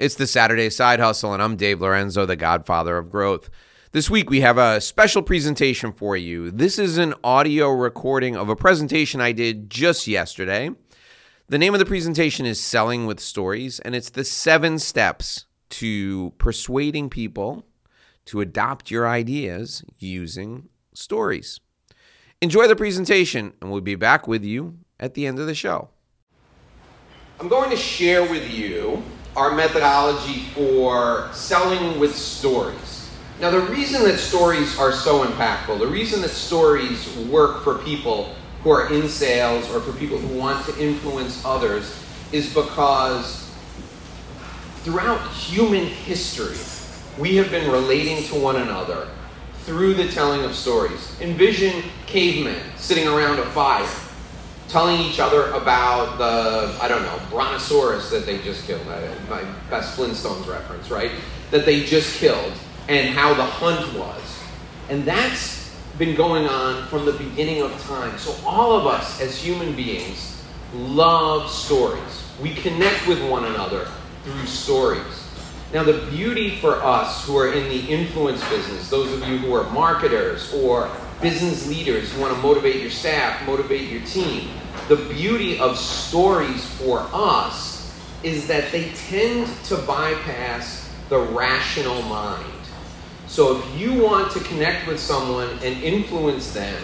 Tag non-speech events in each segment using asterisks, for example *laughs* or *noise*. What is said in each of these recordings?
It's the Saturday Side Hustle, and I'm Dave Lorenzo, the godfather of growth. This week, we have a special presentation for you. This is an audio recording of a presentation I did just yesterday. The name of the presentation is Selling with Stories, and it's the seven steps to persuading people to adopt your ideas using stories. Enjoy the presentation, and we'll be back with you at the end of the show. I'm going to share with you our methodology for selling with stories. Now, the reason that stories are so impactful, the reason that stories work for people who are in sales or for people who want to influence others is because throughout human history, we have been relating to one another through the telling of stories. Envision cavemen sitting around a fire telling each other about the, I don't know, brontosaurus that they just killed. My best Flintstones reference, right? That they just killed and how the hunt was. And that's been going on from the beginning of time. So all of us as human beings love stories. We connect with one another through stories. Now, the beauty for us who are in the influence business, those of you who are marketers or business leaders who want to motivate your staff, motivate your team, the beauty of stories for us is that they tend to bypass the rational mind. So if you want to connect with someone and influence them,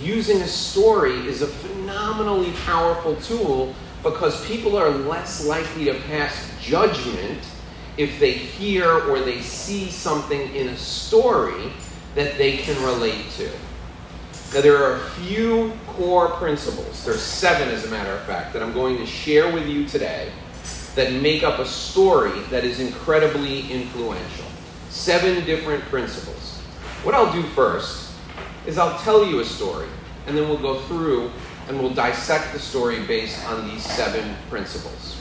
using a story is a phenomenally powerful tool because people are less likely to pass judgment if they hear or they see something in a story that they can relate to. Now, there are a few core principles, there's seven as a matter of fact, that I'm going to share with you today that make up a story that is incredibly influential. Seven different principles. What I'll do first is I'll tell you a story, and then we'll go through and we'll dissect the story based on these seven principles.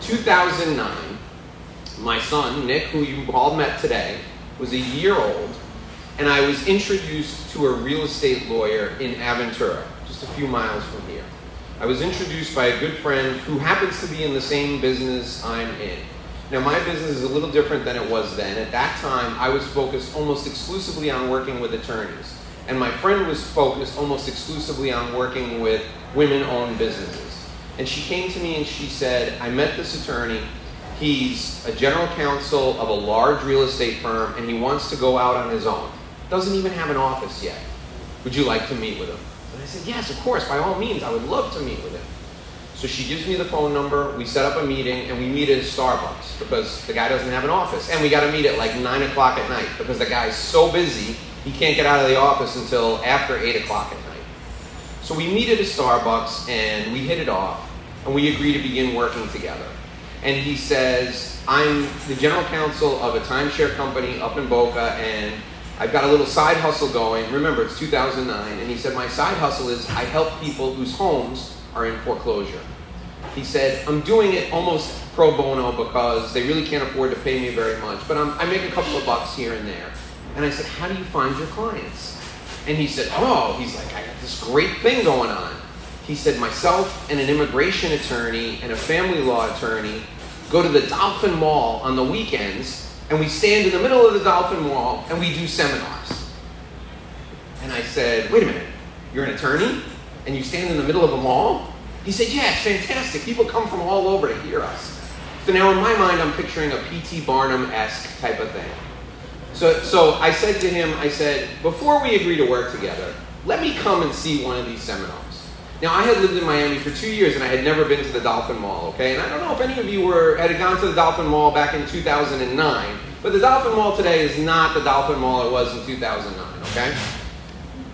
2009, my son, Nick, who you all met today, was a year old and I was introduced to a real estate lawyer in Aventura, just a few miles from here. I was introduced by a good friend who happens to be in the same business I'm in. Now, my business is a little different than it was then. At that time, I was focused almost exclusively on working with attorneys, and my friend was focused almost exclusively on working with women owned businesses. And she came to me and she said, I met this attorney. He's a general counsel of a large real estate firm, and he wants to go out on his own doesn't even have an office yet. Would you like to meet with him? And I said, Yes, of course, by all means, I would love to meet with him. So she gives me the phone number, we set up a meeting, and we meet at Starbucks because the guy doesn't have an office. And we got to meet at like 9 o'clock at night because the guy's so busy, he can't get out of the office until after 8 o'clock at night. So we meet at a Starbucks and we hit it off, and we agree to begin working together. And he says, I'm the general counsel of a timeshare company up in Boca, and I've got a little side hustle going. Remember, it's 2009. And he said, My side hustle is I help people whose homes are in foreclosure. He said, I'm doing it almost pro bono because they really can't afford to pay me very much, but I'm, i make a couple of bucks here and there. And I said, How do you find your clients? And he said, Oh, he's like, I got this great thing going on. He said, Myself and an immigration attorney and a family law attorney go to the Dolphin Mall on the weekends and we stand in the middle of the Dolphin Mall and we do seminars. And I said, wait a minute, you're an attorney and you stand in the middle of a mall? He said, yeah, it's fantastic. People come from all over to hear us. So now in my mind, I'm picturing a P.T. Barnum-esque type of thing. So, so I said to him, I said, before we agree to work together, let me come and see one of these seminars. Now, I had lived in Miami for two years and I had never been to the Dolphin Mall, okay? And I don't know if any of you were had gone to the Dolphin Mall back in 2009, but the Dolphin Mall today is not the Dolphin Mall it was in 2009, okay?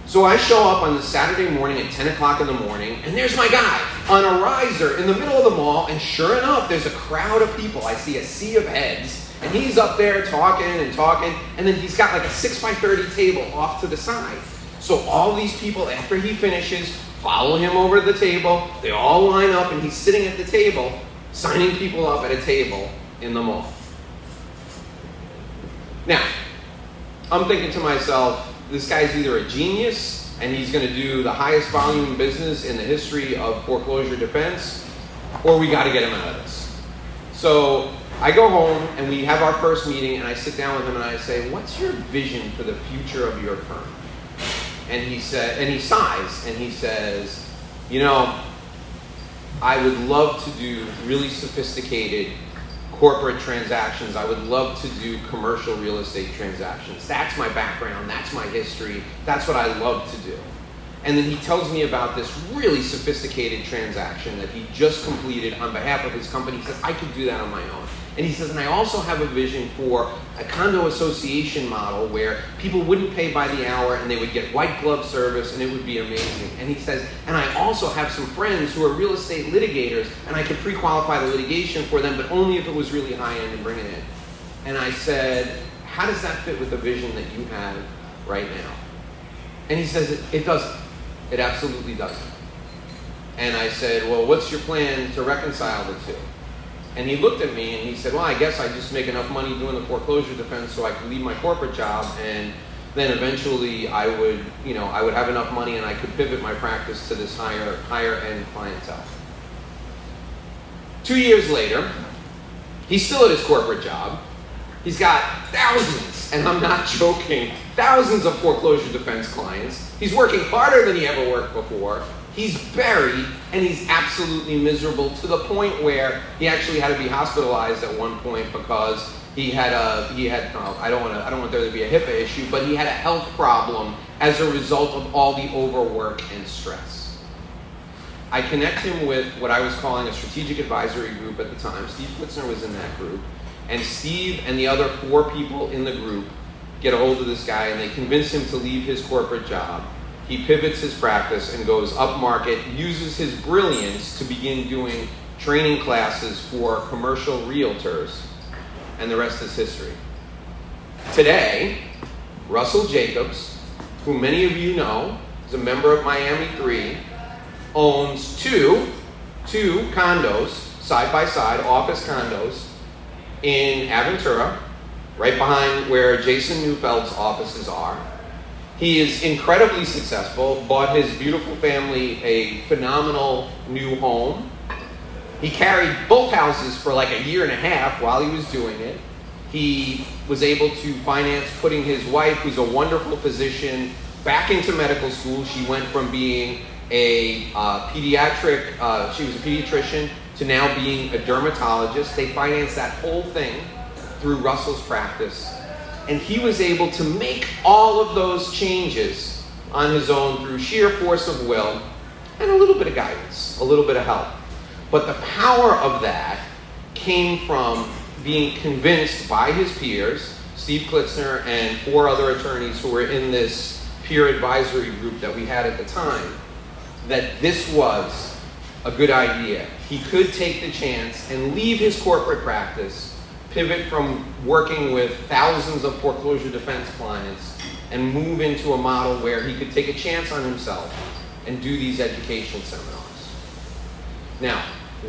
So I show up on the Saturday morning at 10 o'clock in the morning, and there's my guy on a riser in the middle of the mall, and sure enough, there's a crowd of people. I see a sea of heads, and he's up there talking and talking, and then he's got like a 6 by 30 table off to the side. So all these people, after he finishes, follow him over to the table. They all line up, and he's sitting at the table, signing people up at a table in the mall. Now, I'm thinking to myself, this guy's either a genius and he's going to do the highest volume business in the history of foreclosure defense, or we got to get him out of this. So I go home and we have our first meeting, and I sit down with him and I say, "What's your vision for the future of your firm?" And he said, and he sighs and he says, "You know, I would love to do really sophisticated corporate transactions. I would love to do commercial real estate transactions. That's my background. That's my history. That's what I love to do." And then he tells me about this really sophisticated transaction that he just completed on behalf of his company. He says, I could do that on my own. And he says, and I also have a vision for a condo association model where people wouldn't pay by the hour and they would get white glove service and it would be amazing. And he says, and I also have some friends who are real estate litigators and I could pre qualify the litigation for them, but only if it was really high end and bring it in. And I said, how does that fit with the vision that you have right now? And he says, it, it doesn't. It absolutely doesn't. And I said, well, what's your plan to reconcile the two? And he looked at me and he said, Well, I guess I just make enough money doing the foreclosure defense so I can leave my corporate job and then eventually I would, you know, I would have enough money and I could pivot my practice to this higher higher end clientele. Two years later, he's still at his corporate job. He's got thousands, and I'm not *laughs* joking, thousands of foreclosure defense clients. He's working harder than he ever worked before. He's buried and he's absolutely miserable to the point where he actually had to be hospitalized at one point because he had a he had I don't want to I don't want there to be a HIPAA issue, but he had a health problem as a result of all the overwork and stress. I connect him with what I was calling a strategic advisory group at the time. Steve Klitzner was in that group, and Steve and the other four people in the group get a hold of this guy and they convince him to leave his corporate job he pivots his practice and goes up market, uses his brilliance to begin doing training classes for commercial realtors, and the rest is history. Today, Russell Jacobs, who many of you know, is a member of Miami 3, owns two, two condos, side by side, office condos in Aventura, right behind where Jason Neufeld's offices are he is incredibly successful, bought his beautiful family a phenomenal new home. He carried both houses for like a year and a half while he was doing it. He was able to finance putting his wife, who's a wonderful physician, back into medical school. She went from being a uh, pediatric, uh, she was a pediatrician, to now being a dermatologist. They financed that whole thing through Russell's practice and he was able to make all of those changes on his own through sheer force of will and a little bit of guidance, a little bit of help. But the power of that came from being convinced by his peers, Steve Klitzner and four other attorneys who were in this peer advisory group that we had at the time, that this was a good idea. He could take the chance and leave his corporate practice pivot from working with thousands of foreclosure defense clients and move into a model where he could take a chance on himself and do these education seminars. Now,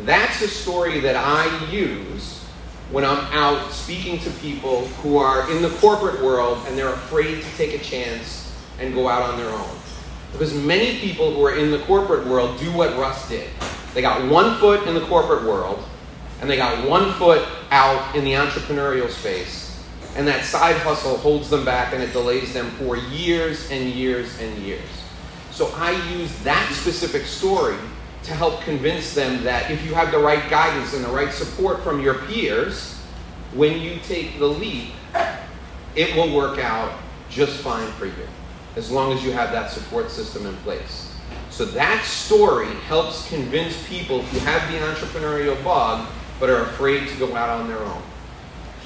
that's a story that I use when I'm out speaking to people who are in the corporate world and they're afraid to take a chance and go out on their own. Because many people who are in the corporate world do what Russ did. They got one foot in the corporate world and they got one foot out in the entrepreneurial space. And that side hustle holds them back and it delays them for years and years and years. So I use that specific story to help convince them that if you have the right guidance and the right support from your peers, when you take the leap, it will work out just fine for you, as long as you have that support system in place. So that story helps convince people who have the entrepreneurial bug but are afraid to go out on their own.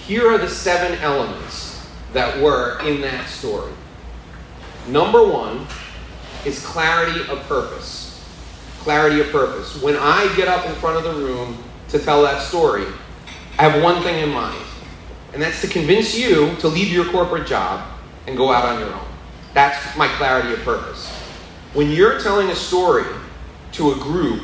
Here are the seven elements that were in that story. Number one is clarity of purpose. Clarity of purpose. When I get up in front of the room to tell that story, I have one thing in mind, and that's to convince you to leave your corporate job and go out on your own. That's my clarity of purpose. When you're telling a story to a group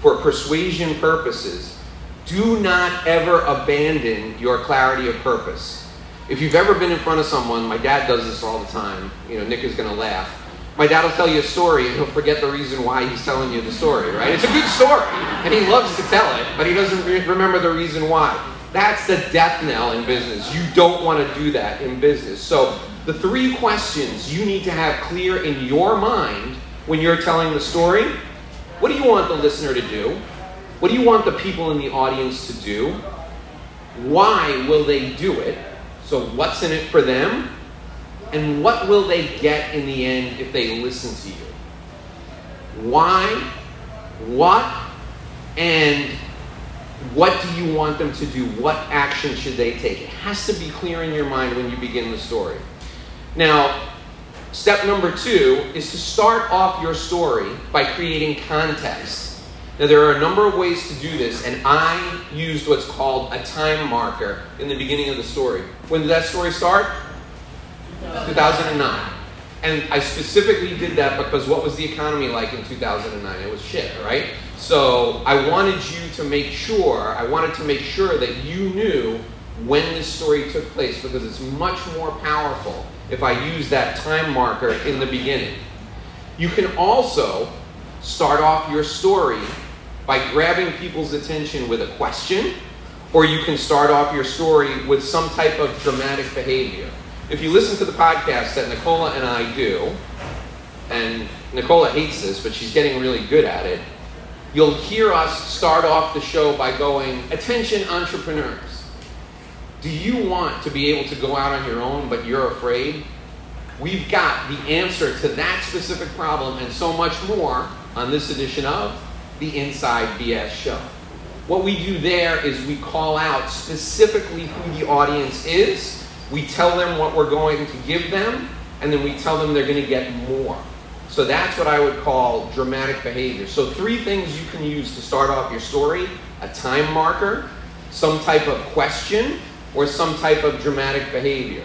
for persuasion purposes, do not ever abandon your clarity of purpose. If you've ever been in front of someone, my dad does this all the time. You know, Nick is going to laugh. My dad will tell you a story and he'll forget the reason why he's telling you the story, right? It's a good story and he loves to tell it, but he doesn't re- remember the reason why. That's the death knell in business. You don't want to do that in business. So, the three questions you need to have clear in your mind when you're telling the story what do you want the listener to do? What do you want the people in the audience to do? Why will they do it? So, what's in it for them? And what will they get in the end if they listen to you? Why, what, and what do you want them to do? What action should they take? It has to be clear in your mind when you begin the story. Now, step number two is to start off your story by creating context. Now, there are a number of ways to do this, and I used what's called a time marker in the beginning of the story. When did that story start? 2009. And I specifically did that because what was the economy like in 2009? It was shit, right? So I wanted you to make sure, I wanted to make sure that you knew when this story took place because it's much more powerful if I use that time marker in the beginning. You can also start off your story by grabbing people's attention with a question, or you can start off your story with some type of dramatic behavior if you listen to the podcast that Nicola and I do, and Nicola hates this, but she's getting really good at it, you'll hear us start off the show by going, Attention, entrepreneurs. Do you want to be able to go out on your own, but you're afraid? We've got the answer to that specific problem and so much more on this edition of the Inside BS Show. What we do there is we call out specifically who the audience is we tell them what we're going to give them, and then we tell them they're going to get more. So that's what I would call dramatic behavior. So, three things you can use to start off your story a time marker, some type of question, or some type of dramatic behavior.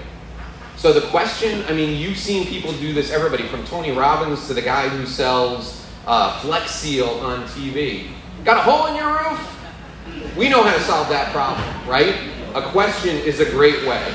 So, the question I mean, you've seen people do this, everybody from Tony Robbins to the guy who sells uh, Flex Seal on TV. Got a hole in your roof? We know how to solve that problem, right? A question is a great way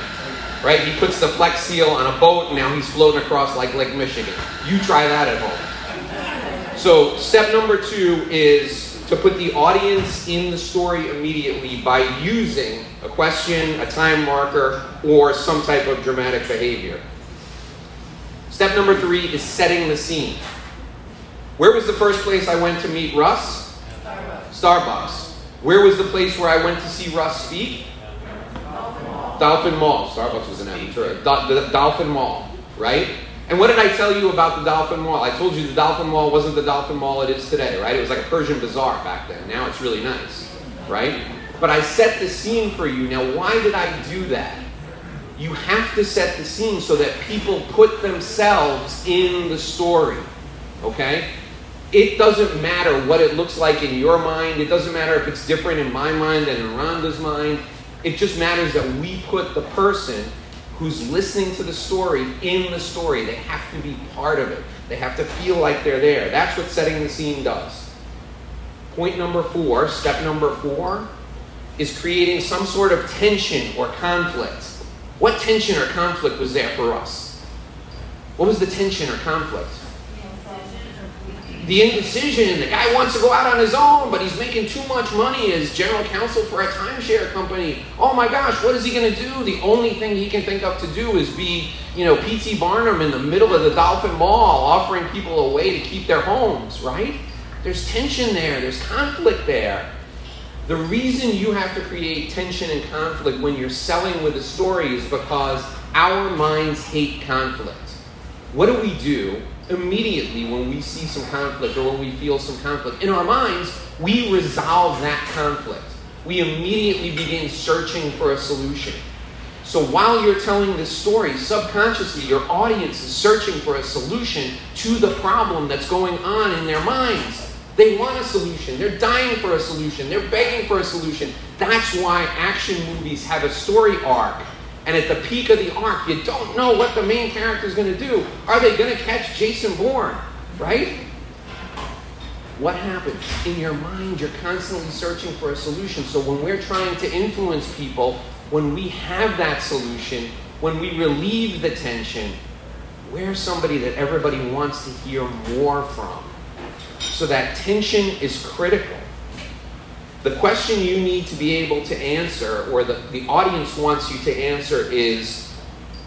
right? He puts the Flex Seal on a boat, and now he's floating across like Lake Michigan. You try that at home. So, step number two is to put the audience in the story immediately by using a question, a time marker, or some type of dramatic behavior. Step number three is setting the scene. Where was the first place I went to meet Russ? Starbucks. Starbucks. Where was the place where I went to see Russ speak? Dolphin Mall. Starbucks was in Aventura. Do- the Dolphin Mall, right? And what did I tell you about the Dolphin Mall? I told you the Dolphin Mall wasn't the Dolphin Mall it is today, right? It was like a Persian bazaar back then. Now it's really nice, right? But I set the scene for you. Now, why did I do that? You have to set the scene so that people put themselves in the story, okay? It doesn't matter what it looks like in your mind. It doesn't matter if it's different in my mind than in Rhonda's mind. It just matters that we put the person who's listening to the story in the story. They have to be part of it, they have to feel like they're there. That's what setting the scene does. Point number four, step number four, is creating some sort of tension or conflict. What tension or conflict was there for us? What was the tension or conflict? the indecision. The guy wants to go out on his own, but he's making too much money as general counsel for a timeshare company. Oh my gosh, what is he going to do? The only thing he can think of to do is be, you know, P.T. Barnum in the middle of the Dolphin Mall offering people a way to keep their homes, right? There's tension there, there's conflict there. The reason you have to create tension and conflict when you're selling with a story is because our minds hate conflict. What do we do immediately when we see some conflict or when we feel some conflict. In our minds, we resolve that conflict. We immediately begin searching for a solution. So while you're telling this story, subconsciously, your audience is searching for a solution to the problem that's going on in their minds. They want a solution. They're dying for a solution. They're begging for a solution. That's why action movies have a story arc and at the peak of the arc, you don't know what the main character is going to do. Are they going to catch Jason Bourne? Right? What happens? In your mind, you're constantly searching for a solution. So when we're trying to influence people, when we have that solution, when we relieve the tension, we're somebody that everybody wants to hear more from. So that tension is critical. The question you need to be able to answer, or the, the audience wants you to answer, is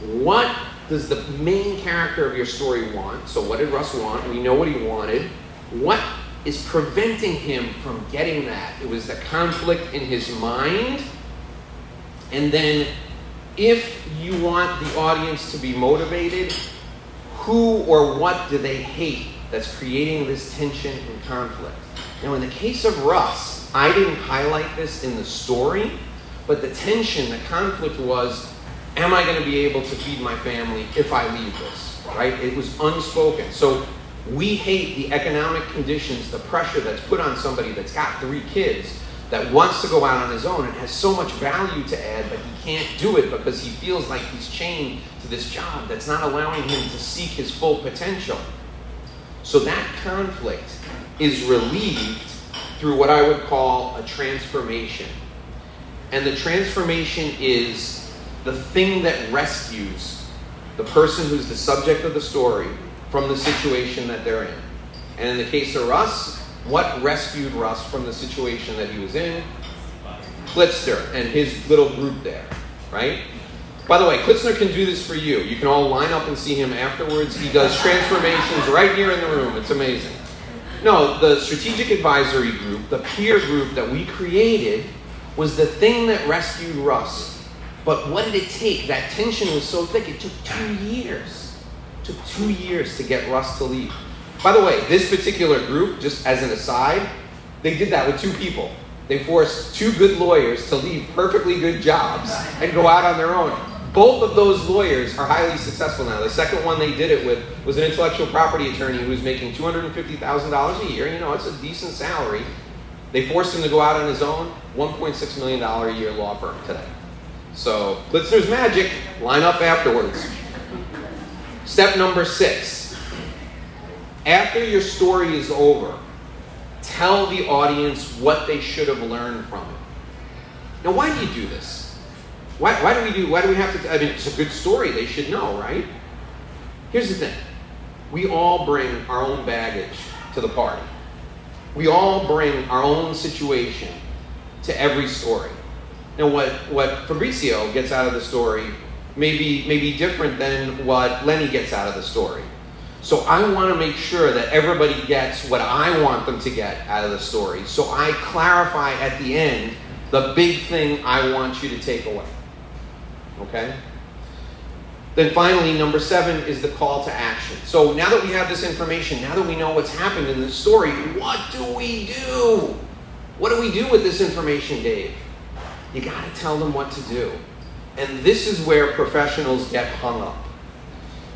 what does the main character of your story want? So, what did Russ want? We know what he wanted. What is preventing him from getting that? It was the conflict in his mind. And then, if you want the audience to be motivated, who or what do they hate that's creating this tension and conflict? Now, in the case of Russ, I didn't highlight this in the story, but the tension, the conflict was am I going to be able to feed my family if I leave this? Right? It was unspoken. So we hate the economic conditions, the pressure that's put on somebody that's got three kids that wants to go out on his own and has so much value to add, but he can't do it because he feels like he's chained to this job that's not allowing him to seek his full potential. So that conflict is relieved through what I would call a transformation. And the transformation is the thing that rescues the person who's the subject of the story from the situation that they're in. And in the case of Russ, what rescued Russ from the situation that he was in? Klitzner and his little group there, right? By the way, Klitzner can do this for you. You can all line up and see him afterwards. He does transformations right here in the room. It's amazing. No, the strategic advisory group, the peer group that we created, was the thing that rescued Russ. But what did it take? That tension was so thick, it took two years. It took two years to get Russ to leave. By the way, this particular group, just as an aside, they did that with two people. They forced two good lawyers to leave perfectly good jobs and go out on their own. Both of those lawyers are highly successful now. The second one they did it with was an intellectual property attorney who was making $250,000 a year. You know, it's a decent salary. They forced him to go out on his own, $1.6 million a year law firm today. So, Klitzner's magic, line up afterwards. Step number six. After your story is over, tell the audience what they should have learned from it. Now, why do you do this? Why, why do we do, why do we have to, I mean, it's a good story, they should know, right? Here's the thing. We all bring our own baggage to the party. We all bring our own situation to every story. Now, what, what Fabrizio gets out of the story may be, may be different than what Lenny gets out of the story. So I want to make sure that everybody gets what I want them to get out of the story. So I clarify at the end the big thing I want you to take away. Okay? Then finally, number seven is the call to action. So now that we have this information, now that we know what's happened in this story, what do we do? What do we do with this information, Dave? You got to tell them what to do. And this is where professionals get hung up.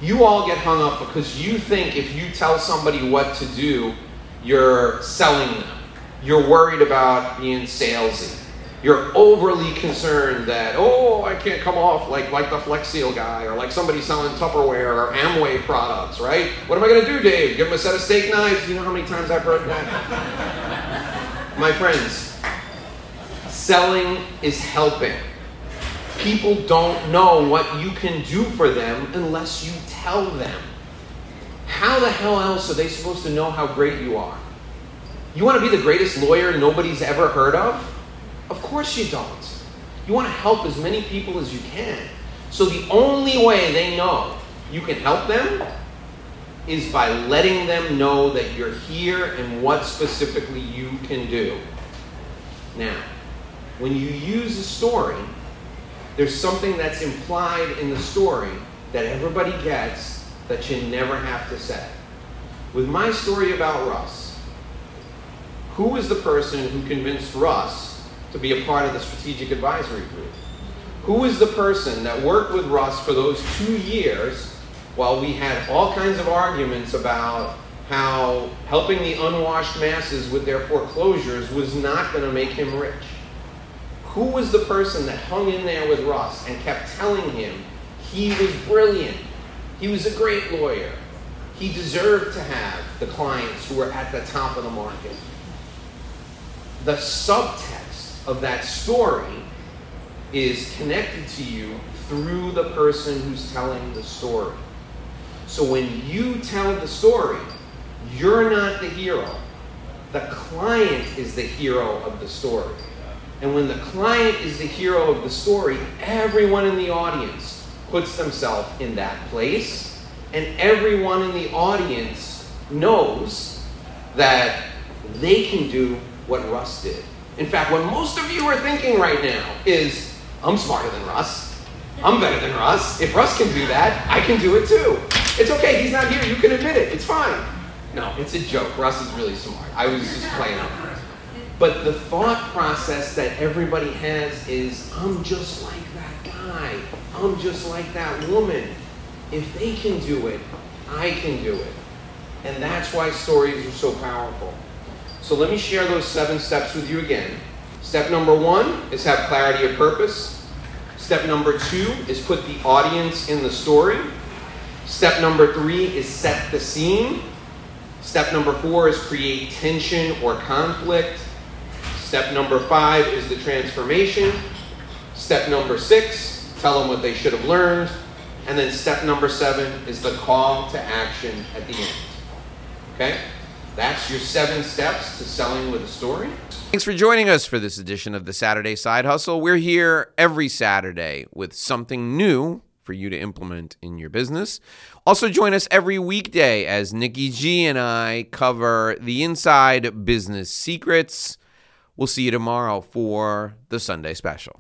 You all get hung up because you think if you tell somebody what to do, you're selling them. You're worried about being salesy you're overly concerned that, oh, I can't come off like, like the Flex Seal guy or like somebody selling Tupperware or Amway products, right? What am I going to do, Dave? Give him a set of steak knives? You know how many times I've heard that? *laughs* My friends, selling is helping. People don't know what you can do for them unless you tell them. How the hell else are they supposed to know how great you are? You want to be the greatest lawyer nobody's ever heard of? Of course you don't. You want to help as many people as you can. So the only way they know you can help them is by letting them know that you're here and what specifically you can do. Now, when you use a story, there's something that's implied in the story that everybody gets that you never have to say. With my story about Russ, who was the person who convinced Russ to be a part of the strategic advisory group? Who is the person that worked with Russ for those two years while we had all kinds of arguments about how helping the unwashed masses with their foreclosures was not going to make him rich? Who was the person that hung in there with Russ and kept telling him he was brilliant? He was a great lawyer. He deserved to have the clients who were at the top of the market. The subtext of that story is connected to you through the person who's telling the story. So when you tell the story, you're not the hero. the client is the hero of the story. And when the client is the hero of the story, everyone in the audience puts themselves in that place, and everyone in the audience knows that they can do what Russ did. In fact, what most of you are thinking right now is, I'm smarter than Russ. I'm better than Russ. If Russ can do that, I can do it too. It's okay, he's not here. You can admit it. It's fine. No, it's a joke. Russ is really smart. I was just playing on But the thought process that everybody has is I'm just like that guy. I'm just like that woman. If they can do it, I can do it. And that's why stories are so powerful. So let me share those seven steps with you again. Step number one is have clarity of purpose. Step number two is put the audience in the story. Step number three is set the scene. Step number four is create tension or conflict. Step number five is the transformation. Step number six, tell them what they should have learned. And then step number seven is the call to action at the end. Okay? That's your seven steps to selling with a story. Thanks for joining us for this edition of the Saturday Side Hustle. We're here every Saturday with something new for you to implement in your business. Also, join us every weekday as Nikki G and I cover the inside business secrets. We'll see you tomorrow for the Sunday special.